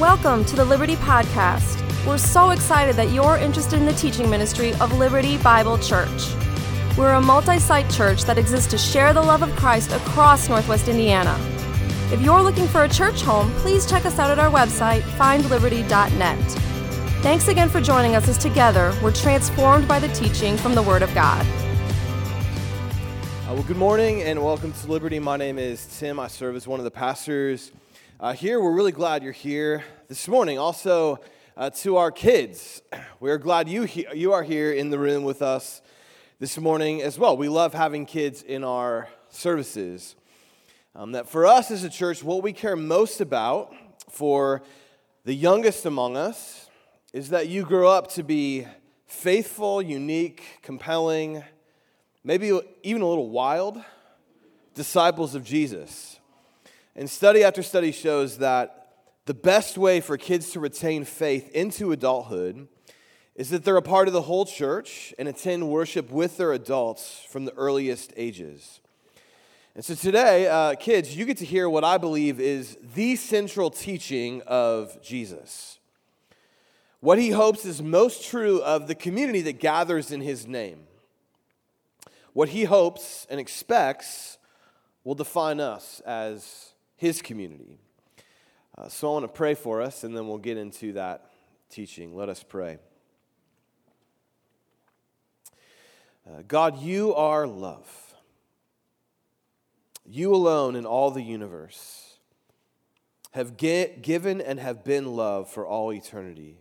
Welcome to the Liberty Podcast. We're so excited that you're interested in the teaching ministry of Liberty Bible Church. We're a multi site church that exists to share the love of Christ across Northwest Indiana. If you're looking for a church home, please check us out at our website, findliberty.net. Thanks again for joining us as together we're transformed by the teaching from the Word of God. Uh, well, good morning and welcome to Liberty. My name is Tim. I serve as one of the pastors uh, here. We're really glad you're here this morning. Also, uh, to our kids, we're glad you, he- you are here in the room with us this morning as well. We love having kids in our services. Um, that for us as a church, what we care most about for the youngest among us is that you grow up to be faithful, unique, compelling, maybe even a little wild disciples of Jesus. And study after study shows that the best way for kids to retain faith into adulthood is that they're a part of the whole church and attend worship with their adults from the earliest ages. And so today, uh, kids, you get to hear what I believe is the central teaching of Jesus. What he hopes is most true of the community that gathers in his name. What he hopes and expects will define us as his community. Uh, so I want to pray for us, and then we'll get into that teaching. Let us pray. Uh, God, you are love. You alone in all the universe have get, given and have been love for all eternity.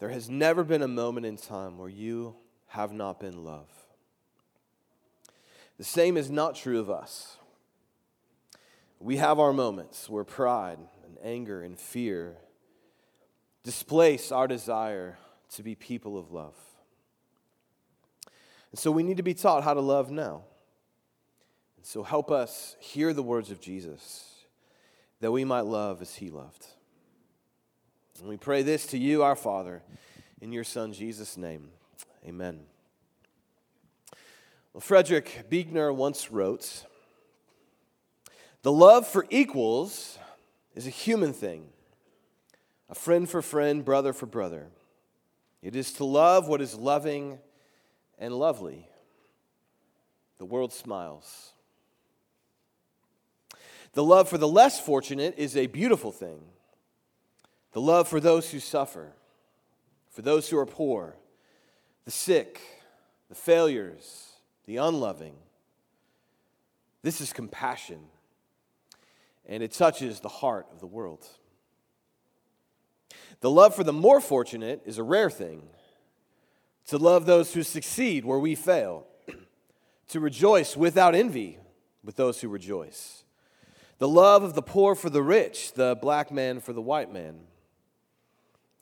There has never been a moment in time where you have not been love. The same is not true of us. We have our moments where pride and anger and fear displace our desire to be people of love. And so we need to be taught how to love now. And so help us hear the words of Jesus that we might love as he loved. And we pray this to you, our Father, in your Son, Jesus' name. Amen. Well, Frederick Buechner once wrote, the love for equals is a human thing a friend for friend, brother for brother. It is to love what is loving and lovely. The world smiles. The love for the less fortunate is a beautiful thing. The love for those who suffer, for those who are poor, the sick, the failures, the unloving. This is compassion and it touches the heart of the world. The love for the more fortunate is a rare thing. To love those who succeed where we fail, to rejoice without envy with those who rejoice. The love of the poor for the rich, the black man for the white man.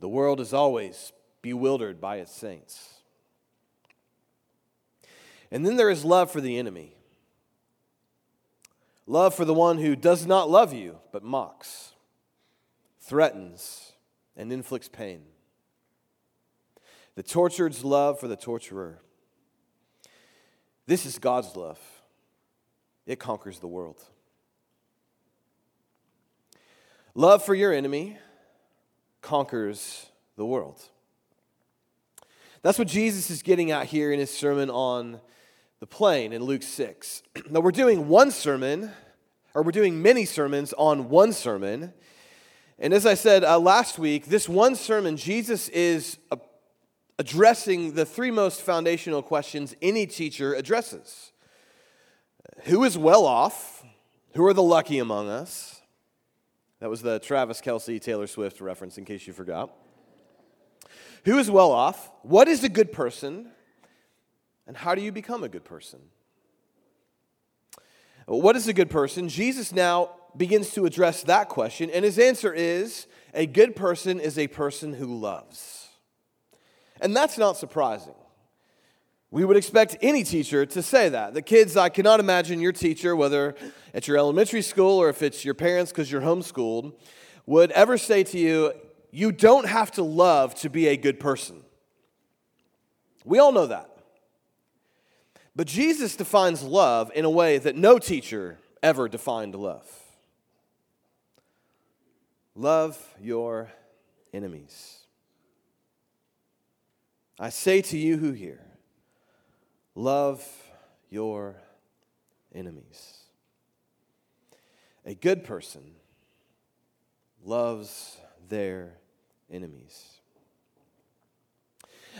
The world is always bewildered by its saints. And then there is love for the enemy Love for the one who does not love you, but mocks, threatens, and inflicts pain. The tortured's love for the torturer. This is God's love. It conquers the world. Love for your enemy conquers the world. That's what Jesus is getting at here in his sermon on the plain in Luke 6. Now, we're doing one sermon, or we're doing many sermons on one sermon. And as I said uh, last week, this one sermon, Jesus is uh, addressing the three most foundational questions any teacher addresses Who is well off? Who are the lucky among us? That was the Travis Kelce Taylor Swift reference, in case you forgot. Who is well off? What is a good person? And how do you become a good person? What is a good person? Jesus now begins to address that question, and his answer is a good person is a person who loves. And that's not surprising. We would expect any teacher to say that. The kids, I cannot imagine your teacher, whether at your elementary school or if it's your parents because you're homeschooled, would ever say to you, You don't have to love to be a good person. We all know that. But Jesus defines love in a way that no teacher ever defined love. love your enemies. I say to you who hear, love your enemies. A good person loves their enemies.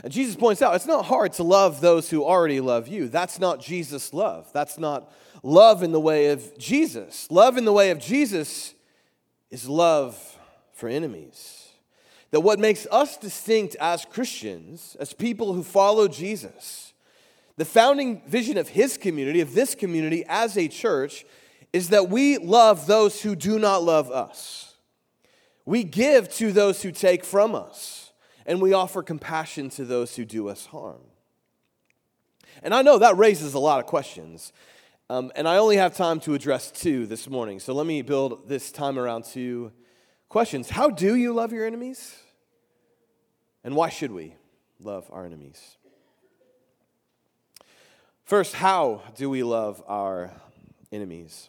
Jesus points out it's not hard to love those who already love you. That's not Jesus' love. That's not love in the way of Jesus. Love in the way of Jesus is love for enemies. That what makes us distinct as Christians, as people who follow Jesus, the founding vision of his community, of this community as a church, is that we love those who do not love us. We give to those who take from us, and we offer compassion to those who do us harm. And I know that raises a lot of questions, um, and I only have time to address two this morning. So let me build this time around two questions. How do you love your enemies? And why should we love our enemies? First, how do we love our enemies?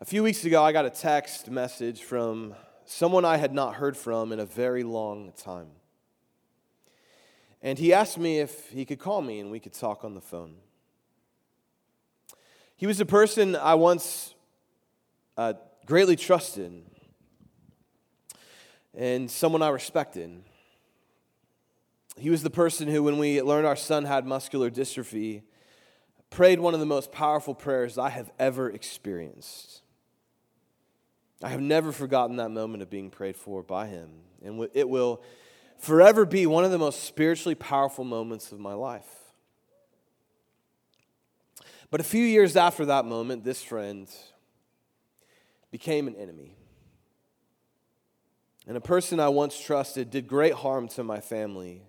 A few weeks ago, I got a text message from someone I had not heard from in a very long time. And he asked me if he could call me and we could talk on the phone. He was a person I once uh, greatly trusted and someone I respected. He was the person who, when we learned our son had muscular dystrophy, prayed one of the most powerful prayers I have ever experienced. I have never forgotten that moment of being prayed for by him. And it will forever be one of the most spiritually powerful moments of my life. But a few years after that moment, this friend became an enemy. And a person I once trusted did great harm to my family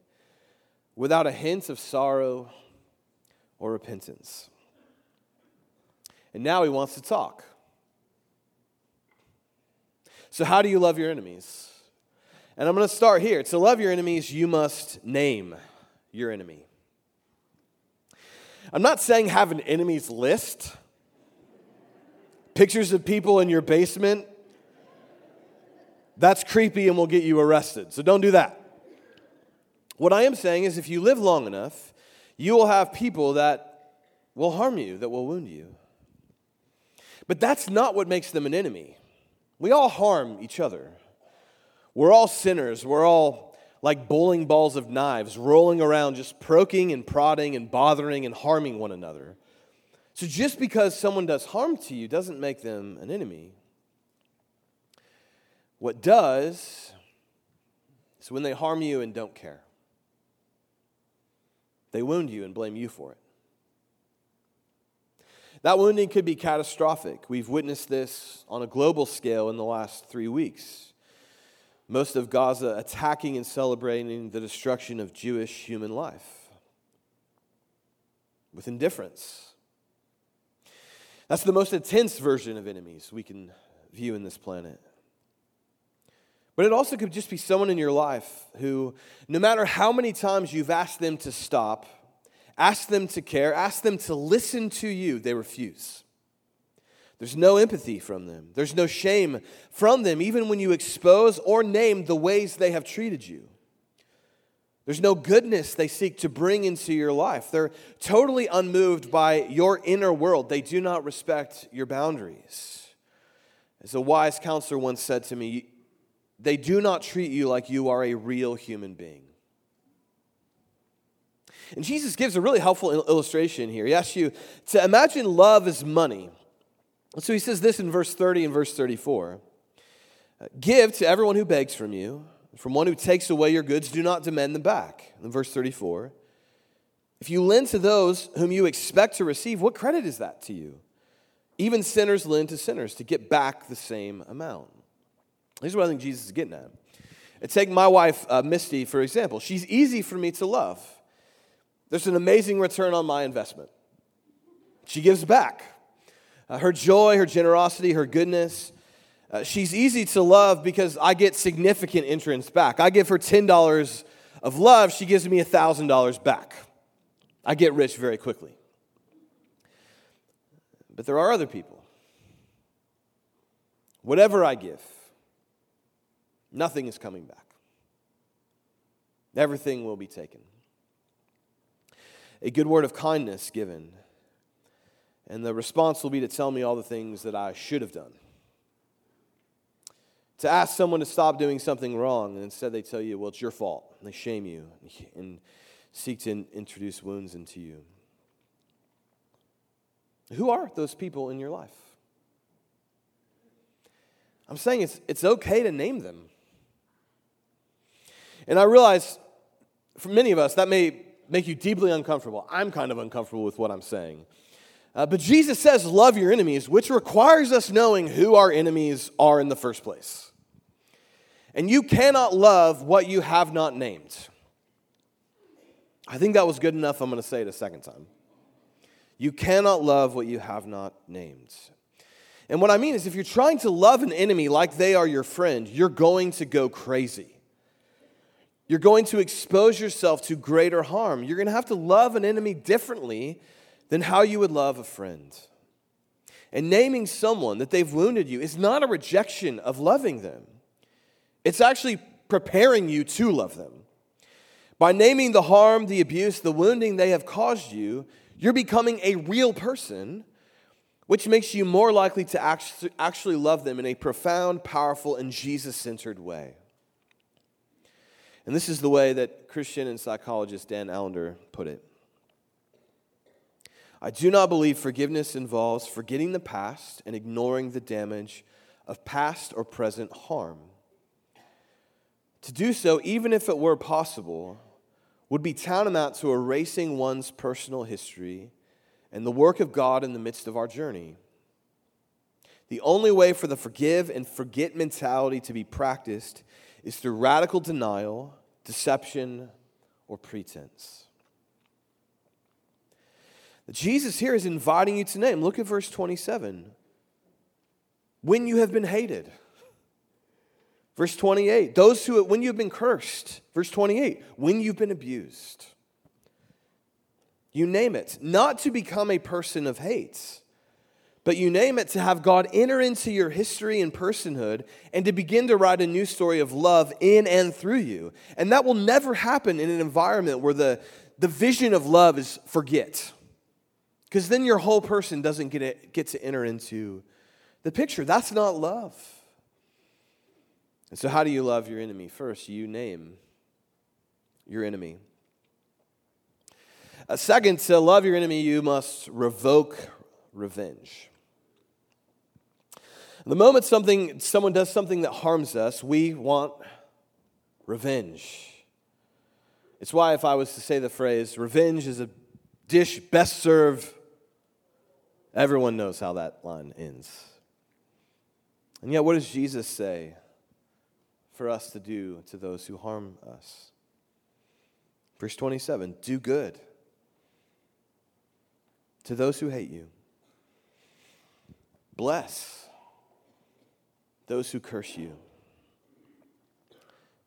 without a hint of sorrow or repentance. And now he wants to talk. So, how do you love your enemies? And I'm going to start here. To love your enemies, you must name your enemy. I'm not saying have an enemies list, pictures of people in your basement. That's creepy and will get you arrested. So don't do that. What I am saying is if you live long enough, you will have people that will harm you, that will wound you. But that's not what makes them an enemy. We all harm each other. We're all sinners. We're all like bowling balls of knives rolling around, just proking and prodding and bothering and harming one another. So just because someone does harm to you doesn't make them an enemy. What does is when they harm you and don't care, they wound you and blame you for it. That wounding could be catastrophic. We've witnessed this on a global scale in the last three weeks. Most of Gaza attacking and celebrating the destruction of Jewish human life with indifference. That's the most intense version of enemies we can view in this planet. But it also could just be someone in your life who, no matter how many times you've asked them to stop, Ask them to care, ask them to listen to you. They refuse. There's no empathy from them, there's no shame from them, even when you expose or name the ways they have treated you. There's no goodness they seek to bring into your life. They're totally unmoved by your inner world. They do not respect your boundaries. As a wise counselor once said to me, they do not treat you like you are a real human being. And Jesus gives a really helpful illustration here. He asks you to imagine love as money. So he says this in verse 30 and verse 34 Give to everyone who begs from you. From one who takes away your goods, do not demand them back. In verse 34, if you lend to those whom you expect to receive, what credit is that to you? Even sinners lend to sinners to get back the same amount. Here's what I think Jesus is getting at. Take my wife, uh, Misty, for example. She's easy for me to love. There's an amazing return on my investment. She gives back. Uh, her joy, her generosity, her goodness. Uh, she's easy to love because I get significant entrance back. I give her $10 of love, she gives me $1,000 back. I get rich very quickly. But there are other people. Whatever I give, nothing is coming back. Everything will be taken. A good word of kindness given, and the response will be to tell me all the things that I should have done. To ask someone to stop doing something wrong, and instead they tell you, well, it's your fault. And they shame you and seek to introduce wounds into you. Who are those people in your life? I'm saying it's, it's okay to name them. And I realize for many of us, that may make you deeply uncomfortable. I'm kind of uncomfortable with what I'm saying. Uh, but Jesus says, Love your enemies, which requires us knowing who our enemies are in the first place. And you cannot love what you have not named. I think that was good enough. I'm going to say it a second time. You cannot love what you have not named. And what I mean is, if you're trying to love an enemy like they are your friend, you're going to go crazy. You're going to expose yourself to greater harm. You're going to have to love an enemy differently than how you would love a friend. And naming someone that they've wounded you is not a rejection of loving them, it's actually preparing you to love them. By naming the harm, the abuse, the wounding they have caused you, you're becoming a real person, which makes you more likely to actually love them in a profound, powerful, and Jesus centered way. And this is the way that Christian and psychologist Dan Allender put it. I do not believe forgiveness involves forgetting the past and ignoring the damage of past or present harm. To do so, even if it were possible, would be tantamount to erasing one's personal history and the work of God in the midst of our journey. The only way for the forgive and forget mentality to be practiced is through radical denial, deception, or pretense. Jesus here is inviting you to name. Look at verse 27. When you have been hated. Verse 28, those who, when you've been cursed. Verse 28, when you've been abused. You name it, not to become a person of hate, but you name it to have God enter into your history and personhood and to begin to write a new story of love in and through you. And that will never happen in an environment where the, the vision of love is forget. Because then your whole person doesn't get, it, get to enter into the picture. That's not love. And so, how do you love your enemy? First, you name your enemy. Uh, second, to love your enemy, you must revoke revenge. The moment something, someone does something that harms us, we want revenge. It's why, if I was to say the phrase, revenge is a dish best served, everyone knows how that line ends. And yet, what does Jesus say? for us to do to those who harm us. Verse 27 Do good to those who hate you, bless those who curse you,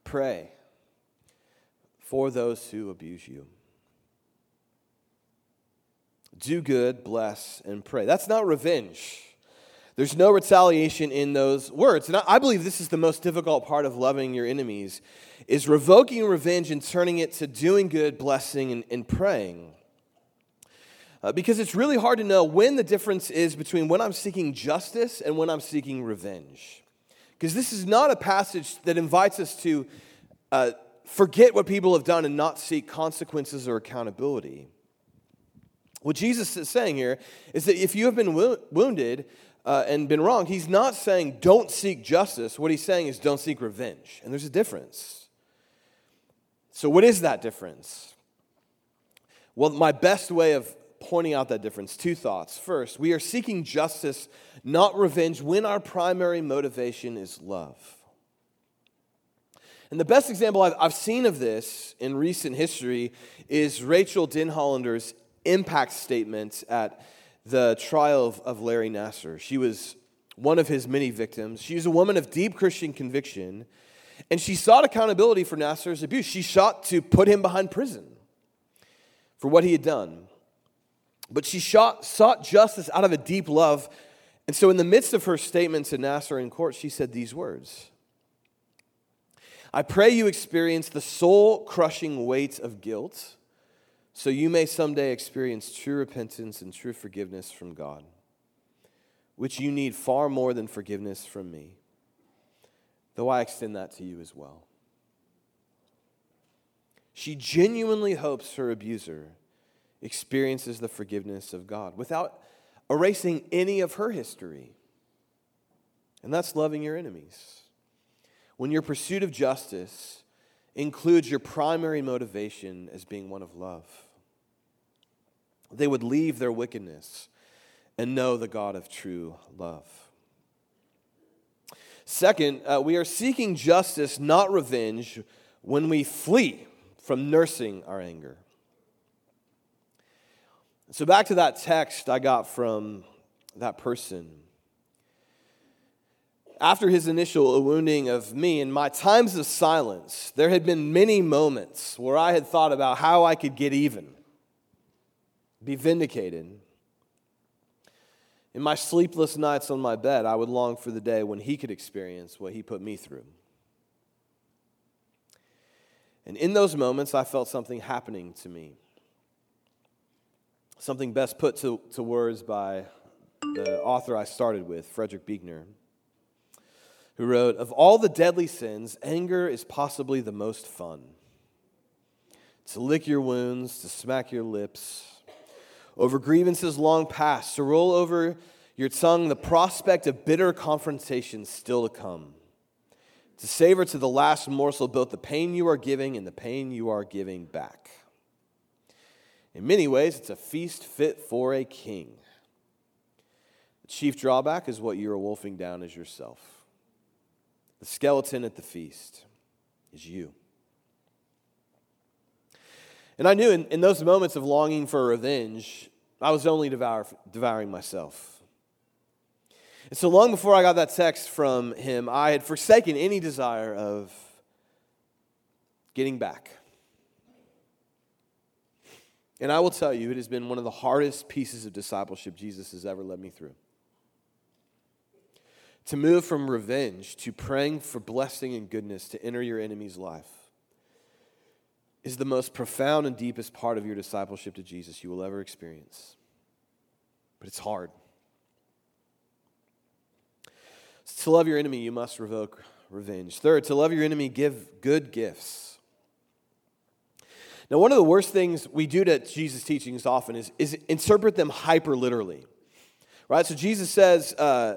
pray for those who abuse you. Do good, bless, and pray. That's not revenge. There's no retaliation in those words. And I believe this is the most difficult part of loving your enemies is revoking revenge and turning it to doing good, blessing, and, and praying. Uh, because it's really hard to know when the difference is between when I'm seeking justice and when I'm seeking revenge. Because this is not a passage that invites us to uh, forget what people have done and not seek consequences or accountability. What Jesus is saying here is that if you have been wo- wounded, uh, and been wrong, he's not saying don't seek justice. What he's saying is don't seek revenge. And there's a difference. So, what is that difference? Well, my best way of pointing out that difference two thoughts. First, we are seeking justice, not revenge, when our primary motivation is love. And the best example I've, I've seen of this in recent history is Rachael Denhollander's impact statement at the trial of, of Larry Nassar. She was one of his many victims. She was a woman of deep Christian conviction, and she sought accountability for Nassar's abuse. She sought to put him behind prison for what he had done. But she sought, sought justice out of a deep love. And so, in the midst of her statements in court, she said these words I pray you experience the soul crushing weight of guilt so you may someday experience true repentance and true forgiveness from God, which you need far more than forgiveness from me, though I extend that to you as well. She genuinely hopes her abuser experiences the forgiveness of God without erasing any of her history. And that's loving your enemies. When your pursuit of justice includes your primary motivation as being one of love, they would leave their wickedness and know the God of true love. Second, uh, we are seeking justice, not revenge, when we flee from nursing our anger. So, back to that text I got from that person. After his initial wounding of me, in my times of silence, there had been many moments where I had thought about how I could get even, be vindicated. In my sleepless nights on my bed, I would long for the day when he could experience what he put me through. And in those moments, I felt something happening to me. Something best put to, to words by the author I started with, Frederick Buechner, who wrote Of all the deadly sins, anger is possibly the most fun. To lick your wounds, to smack your lips, over grievances long past, to roll over your tongue the prospect of bitter confrontations still to come, to savor to the last morsel both the pain you are giving and the pain you are giving back. In many ways, it's a feast fit for a king. The chief drawback is what you're wolfing down as yourself. The skeleton at the feast is you. And I knew in, in those moments of longing for revenge, I was only devour, devouring myself. And so long before I got that text from him, I had forsaken any desire of getting back. And I will tell you, it has been one of the hardest pieces of discipleship Jesus has ever led me through. To move from revenge to praying for blessing and goodness to enter your enemy's life is the most profound and deepest part of your discipleship to Jesus you will ever experience. But it's hard. To love your enemy, you must revoke revenge. Third, to love your enemy, give good gifts. Now, one of the worst things we do to Jesus' teachings often is, is interpret them hyper literally. Right? So Jesus says, uh,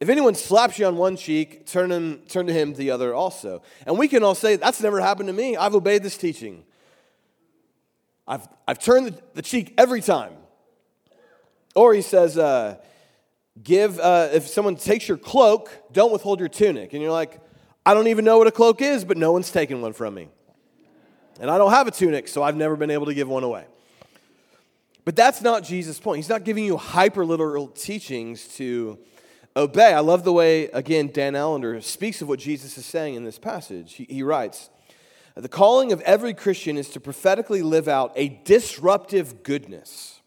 if anyone slaps you on one cheek, turn, him, turn to him the other also. And we can all say, that's never happened to me. I've obeyed this teaching. I've, I've turned the, the cheek every time. Or he says, uh, give, uh, if someone takes your cloak, don't withhold your tunic. And you're like, I don't even know what a cloak is, but no one's taken one from me. And I don't have a tunic, so I've never been able to give one away. But that's not Jesus' point. He's not giving you hyper literal teachings to obey. I love the way, again, Dan Allender speaks of what Jesus is saying in this passage. He, he writes The calling of every Christian is to prophetically live out a disruptive goodness.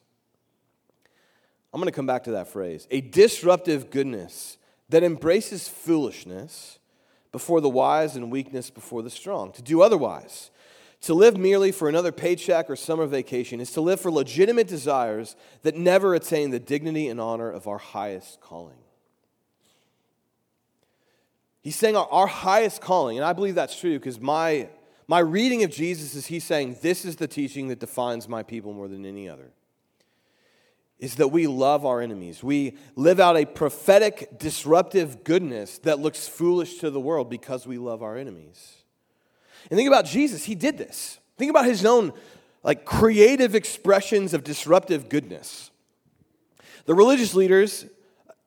I'm going to come back to that phrase a disruptive goodness that embraces foolishness before the wise and weakness before the strong. To do otherwise to live merely for another paycheck or summer vacation is to live for legitimate desires that never attain the dignity and honor of our highest calling. He's saying our, our highest calling, and I believe that's true because my, my reading of Jesus is he's saying this is the teaching that defines my people more than any other. Is that we love our enemies. We live out a prophetic, disruptive goodness that looks foolish to the world because we love our enemies. And think about Jesus, he did this. Think about his own like creative expressions of disruptive goodness. The religious leaders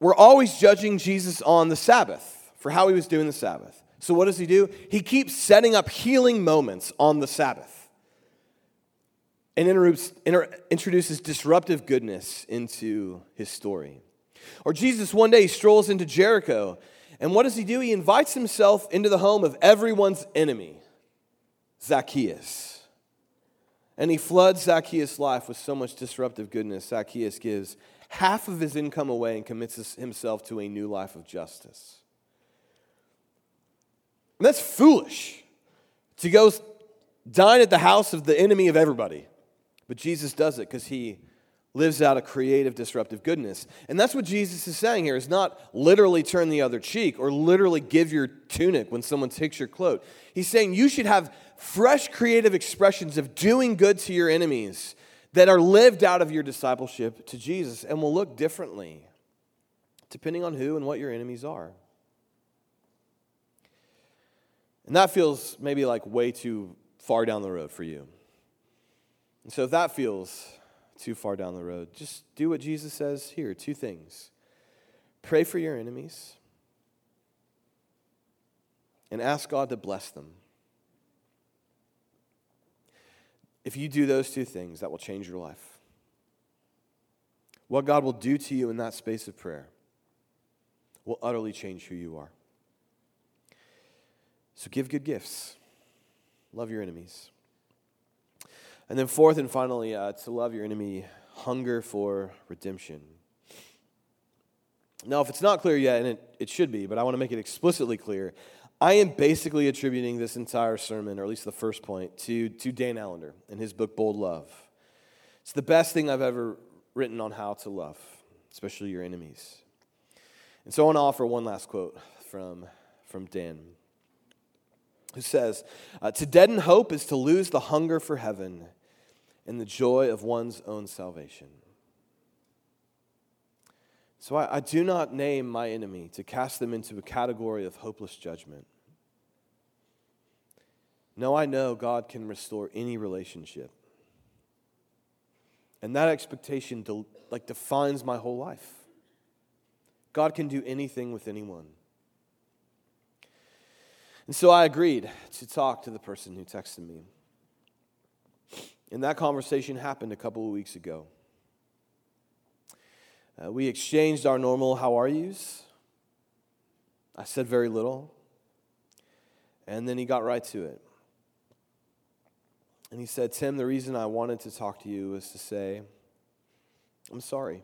were always judging Jesus on the Sabbath for how he was doing the Sabbath. So what does he do? He keeps setting up healing moments on the Sabbath and introduces disruptive goodness into his story. Or Jesus one day strolls into Jericho, and what does he do? He invites himself into the home of everyone's enemy. Zacchaeus. And he floods Zacchaeus' life with so much disruptive goodness. Zacchaeus gives half of his income away and commits himself to a new life of justice. And that's foolish. to go dine at the house of the enemy of everybody. But Jesus does it because he lives out a creative, disruptive goodness. And that's what Jesus is saying here is not literally turn the other cheek or literally give your tunic when someone takes your cloak. He's saying you should have fresh, creative expressions of doing good to your enemies that are lived out of your discipleship to Jesus and will look differently depending on who and what your enemies are. And that feels maybe like way too far down the road for you. And so if that feels too far down the road, just do what Jesus says here two things pray for your enemies and ask God to bless them. If you do those two things, that will change your life. What God will do to you in that space of prayer will utterly change who you are. So give good gifts, love your enemies. And then, fourth and finally, uh, to love your enemy, hunger for redemption. Now, if it's not clear yet, and it, it should be, but I want to make it explicitly clear, I am basically attributing this entire sermon, or at least the first point, to, to Dan Allender in his book, Bold Love. It's the best thing I've ever written on how to love, especially your enemies. And so I want to offer one last quote from, from Dan, who says uh, To deaden hope is to lose the hunger for heaven and the joy of one's own salvation. So I, I, do not name my enemy to cast them into a category of hopeless judgment. No, I know God can restore any relationship. And that expectation de- like defines my whole life. God can do anything with anyone. And so I agreed to talk to the person who texted me. And that conversation happened a couple of weeks ago. Uh, we exchanged our normal how are yous. I said very little. And then he got right to it. And he said, Tim, the reason I wanted to talk to you was to say, I'm sorry.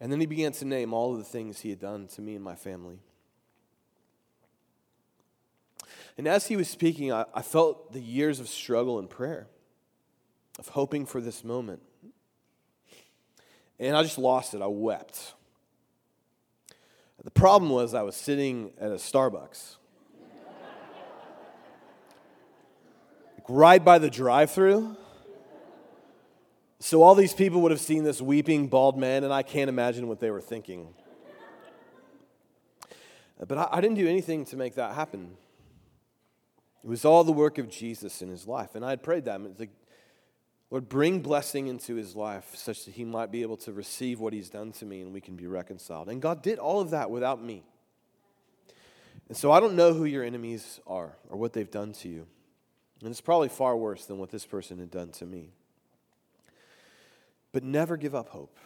And then he began to name all of the things he had done to me and my family. And as he was speaking, I, I felt the years of struggle and prayer, of hoping for this moment. And I just lost it. I wept. The problem was I was sitting at a Starbucks. right by the drive through. So all these people would have seen this weeping bald man, and I can't imagine what they were thinking. But I, I didn't do anything to make that happen. It was all the work of Jesus in his life. And I had prayed that. It's like, Lord, bring blessing into his life such that he might be able to receive what he's done to me and we can be reconciled. And God did all of that without me. And so I don't know who your enemies are or what they've done to you. And it's probably far worse than what this person had done to me. But never give up hope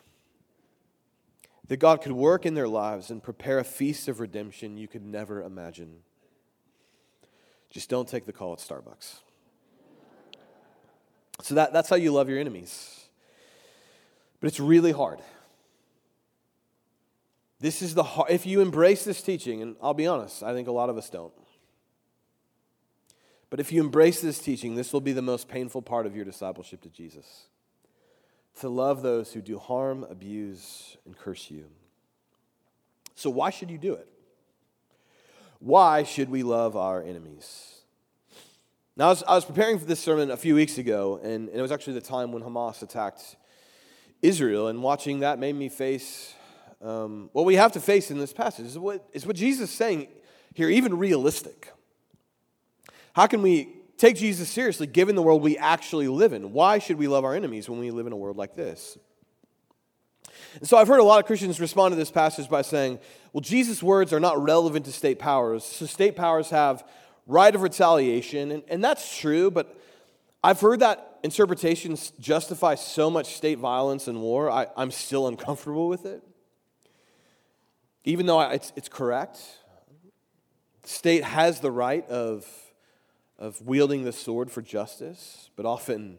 that God could work in their lives and prepare a feast of redemption you could never imagine. Just don't take the call at Starbucks. So that, that's how you love your enemies. But it's really hard. This is the hard, if you embrace this teaching, and I'll be honest, I think a lot of us don't. But if you embrace this teaching, this will be the most painful part of your discipleship to Jesus. To love those who do harm, abuse, and curse you. So, why should you do it? Why should we love our enemies? Now, I was, I was preparing for this sermon a few weeks ago, and, and it was actually the time when Hamas attacked Israel, and watching that made me face um, what we have to face in this passage. Is what, is what Jesus is saying here even realistic? How can we take Jesus seriously given the world we actually live in? Why should we love our enemies when we live in a world like this? And so I've heard a lot of Christians respond to this passage by saying, well, Jesus' words are not relevant to state powers. So state powers have right of retaliation, and, and that's true, but I've heard that interpretations justify so much state violence and war, I, am still uncomfortable with it. Even though I, it's, it's correct, the state has the right of, of wielding the sword for justice, but often,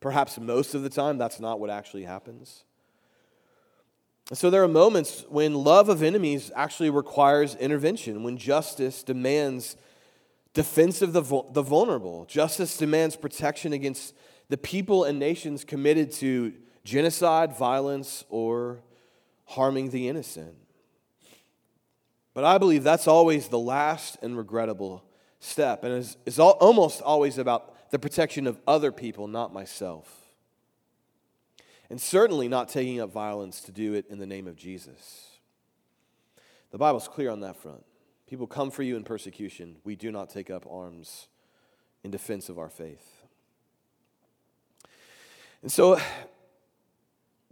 perhaps most of the time, that's not what actually happens. So there are moments when love of enemies actually requires intervention, when justice demands defense of the, the vulnerable. Justice demands protection against the people and nations committed to genocide, violence, or harming the innocent. But I believe that's always the last and regrettable step, and is, is all, almost always about the protection of other people, not myself. And certainly not taking up violence to do it in the name of Jesus. The Bible's clear on that front. People come for you in persecution. We do not take up arms in defense of our faith. And so,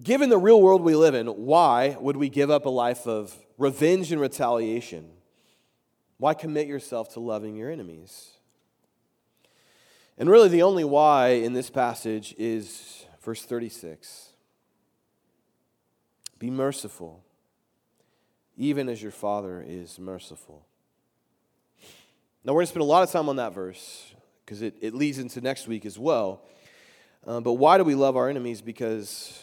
given the real world we live in, why would we give up a life of revenge and retaliation? Why commit yourself to loving your enemies? And really, the only why in this passage is verse 36 Be merciful even as your Father is merciful. Now, we're going to spend a lot of time on that verse because it, it leads into next week as well. Uh, but why do we love our enemies? Because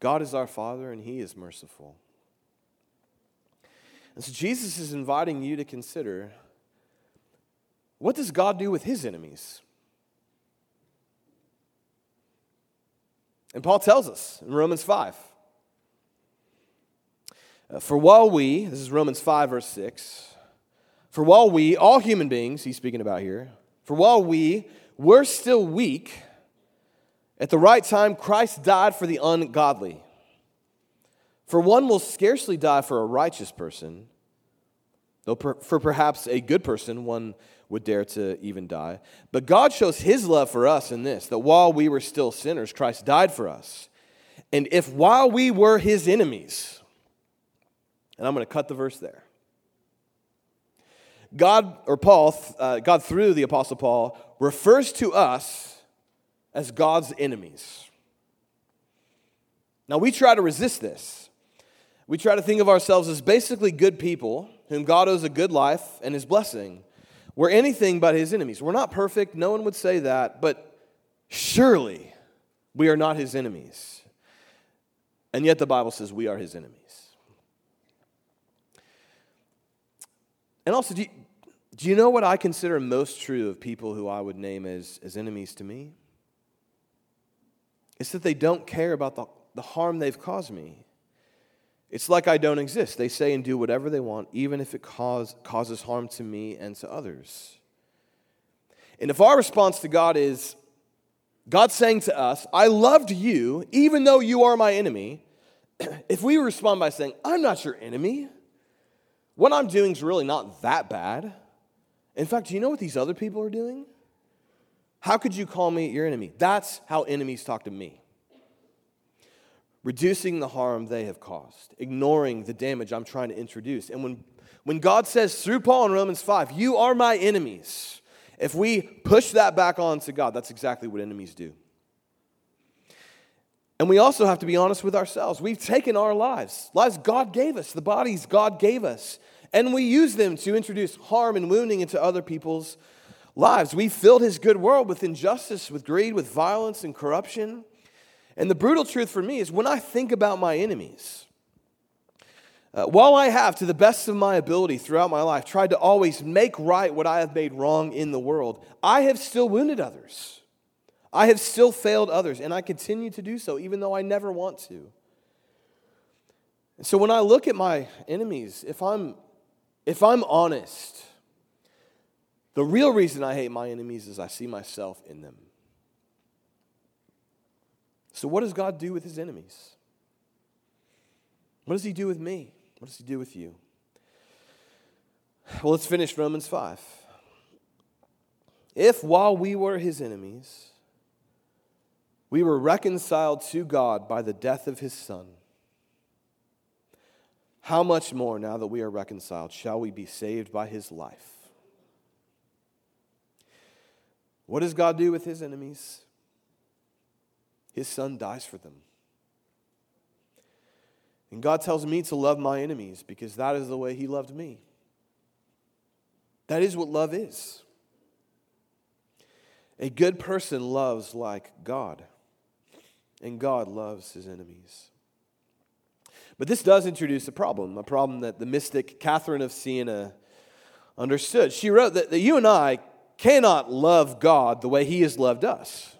God is our Father and He is merciful. And so Jesus is inviting you to consider what does God do with His enemies? And Paul tells us in Romans 5. Uh, for while we, this is Romans 5, verse 6, for while we, all human beings, he's speaking about here, for while we were still weak, at the right time, Christ died for the ungodly. For one will scarcely die for a righteous person, though per, for perhaps a good person, one would dare to even die. But God shows his love for us in this that while we were still sinners, Christ died for us. And if while we were his enemies, and I'm going to cut the verse there. God, or Paul, uh, God through the Apostle Paul, refers to us as God's enemies. Now, we try to resist this. We try to think of ourselves as basically good people whom God owes a good life and his blessing. We're anything but his enemies. We're not perfect, no one would say that, but surely we are not his enemies. And yet the Bible says we are his enemies. And also, do you, do you know what I consider most true of people who I would name as, as enemies to me? It's that they don't care about the, the harm they've caused me. It's like I don't exist. They say and do whatever they want, even if it cause, causes harm to me and to others. And if our response to God is, God saying to us, I loved you even though you are my enemy, if we respond by saying, I'm not your enemy, what I'm doing is really not that bad. In fact, do you know what these other people are doing? How could you call me your enemy? That's how enemies talk to me. Reducing the harm they have caused, ignoring the damage I'm trying to introduce. And when, when God says through Paul in Romans 5, you are my enemies, if we push that back onto God, that's exactly what enemies do. And we also have to be honest with ourselves. We've taken our lives, lives God gave us, the bodies God gave us, and we use them to introduce harm and wounding into other people's lives. We filled his good world with injustice, with greed, with violence and corruption. And the brutal truth for me is when I think about my enemies, uh, while I have, to the best of my ability throughout my life, tried to always make right what I have made wrong in the world, I have still wounded others. I have still failed others, and I continue to do so, even though I never want to. And so when I look at my enemies, if I'm, if I'm honest, the real reason I hate my enemies is I see myself in them. So, what does God do with his enemies? What does he do with me? What does he do with you? Well, let's finish Romans 5. If while we were his enemies, we were reconciled to God by the death of his Son. How much more, now that we are reconciled, shall we be saved by his life? What does God do with his enemies? His son dies for them. And God tells me to love my enemies because that is the way he loved me. That is what love is. A good person loves like God and God loves his enemies. But this does introduce a problem, a problem that the mystic Catherine of Siena understood. She wrote that, that you and I cannot love God the way He has loved us.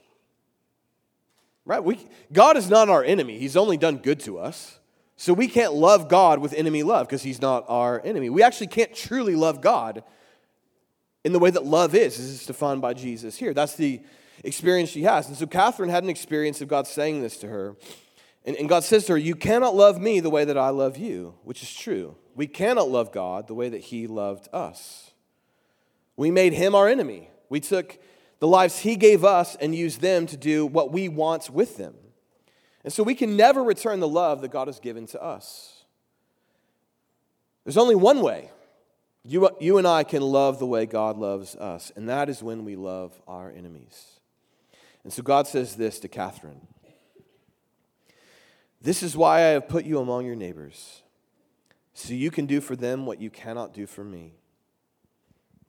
Right? We, God is not our enemy, He's only done good to us. So we can't love God with enemy love because He's not our enemy. We actually can't truly love God in the way that love is, as it's defined by Jesus here. That's the experience she has. And so Catherine had an experience of God saying this to her. And, and God says to her, You cannot love me the way that I love you, which is true. We cannot love God the way that He loved us. We made Him our enemy. We took the lives He gave us and used them to do what we want with them. And so we can never return the love that God has given to us. There's only one way. You, you and I can love the way God loves us, and that is when we love our enemies. And so God says this to Catherine This is why I have put you among your neighbors, so you can do for them what you cannot do for me.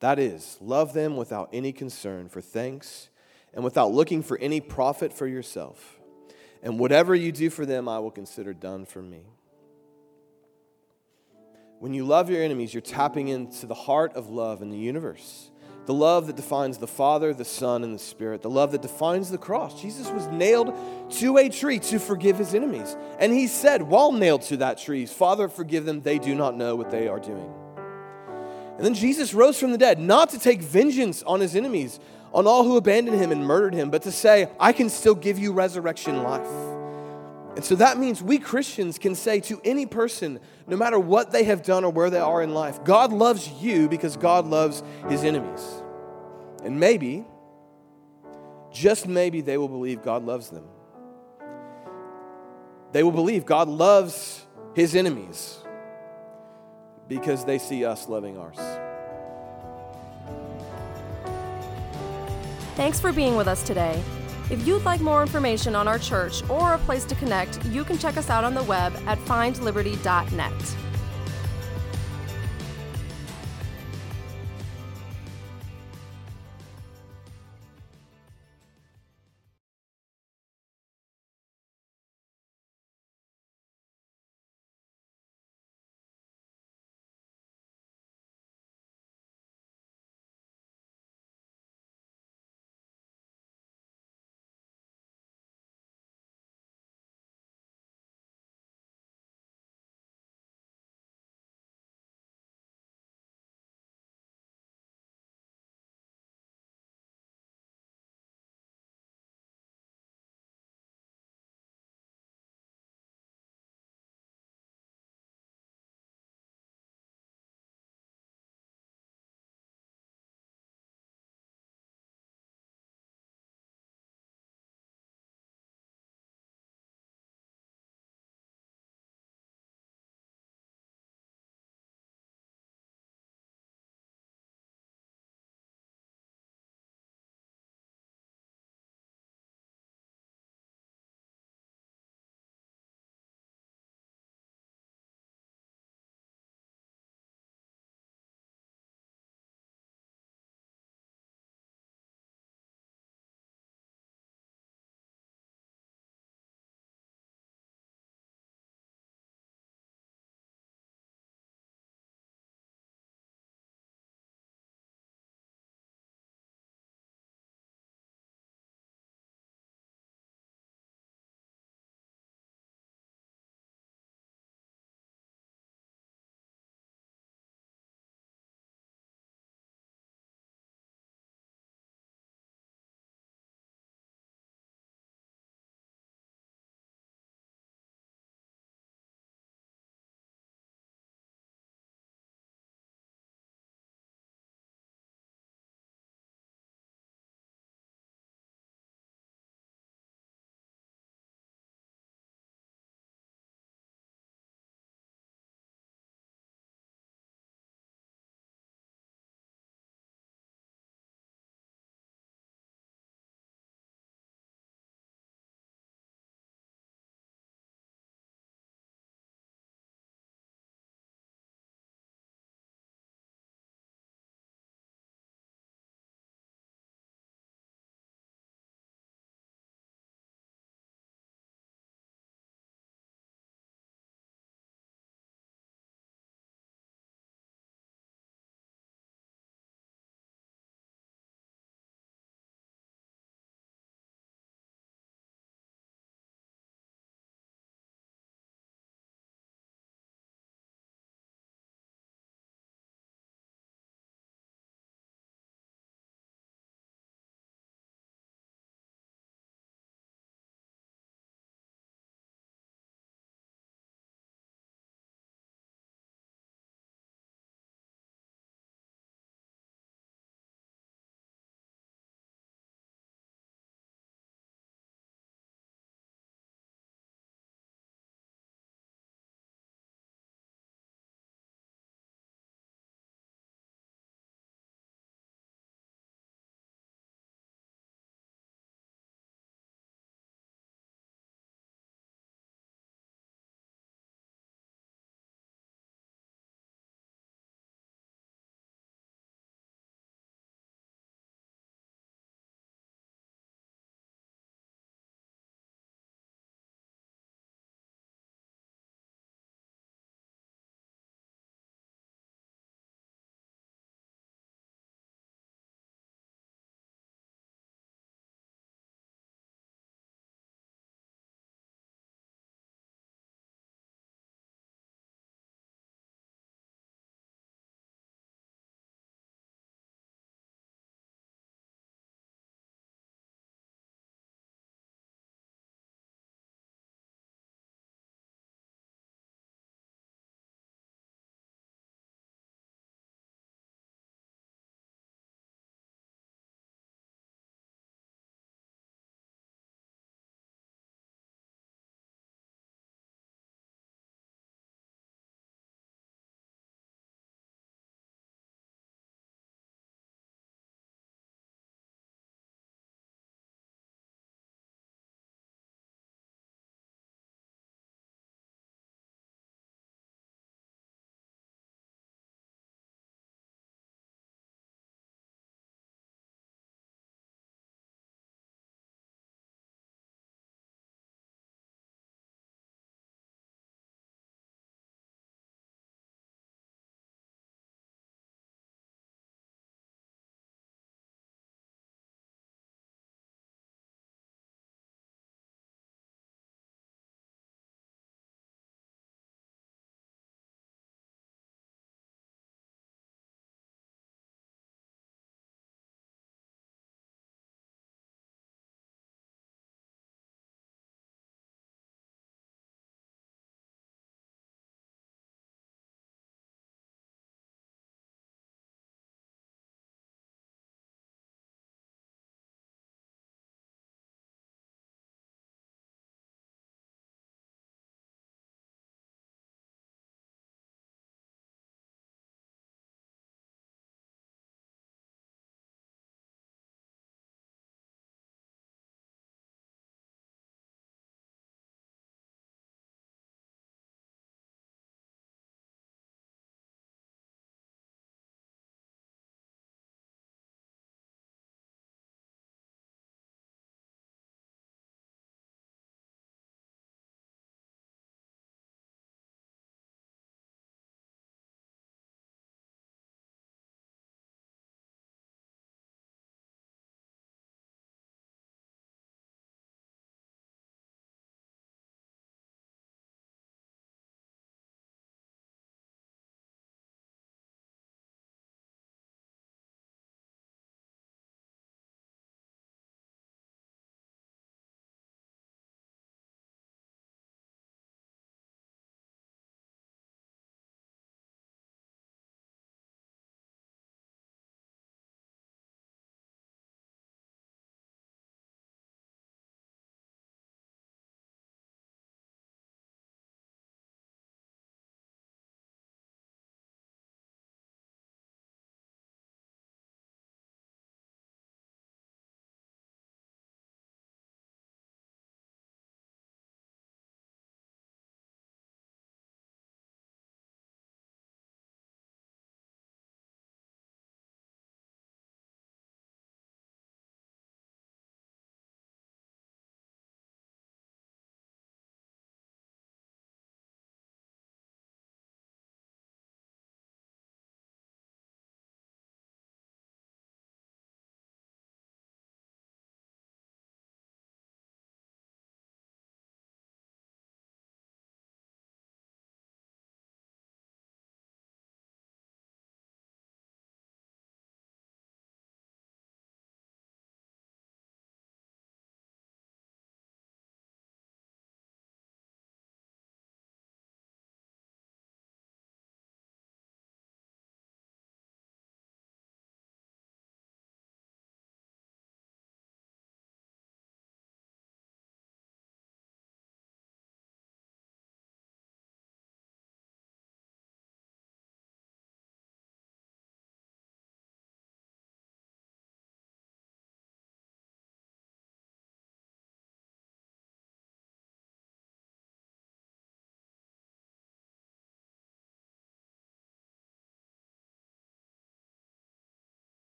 That is, love them without any concern for thanks and without looking for any profit for yourself. And whatever you do for them, I will consider done for me. When you love your enemies, you're tapping into the heart of love in the universe. The love that defines the Father, the Son, and the Spirit. The love that defines the cross. Jesus was nailed to a tree to forgive his enemies. And he said, while nailed to that tree, Father, forgive them, they do not know what they are doing. And then Jesus rose from the dead, not to take vengeance on his enemies, on all who abandoned him and murdered him, but to say, I can still give you resurrection life. And so that means we Christians can say to any person, no matter what they have done or where they are in life, God loves you because God loves his enemies. And maybe, just maybe, they will believe God loves them. They will believe God loves his enemies because they see us loving ours. Thanks for being with us today. If you'd like more information on our church or a place to connect, you can check us out on the web at findliberty.net.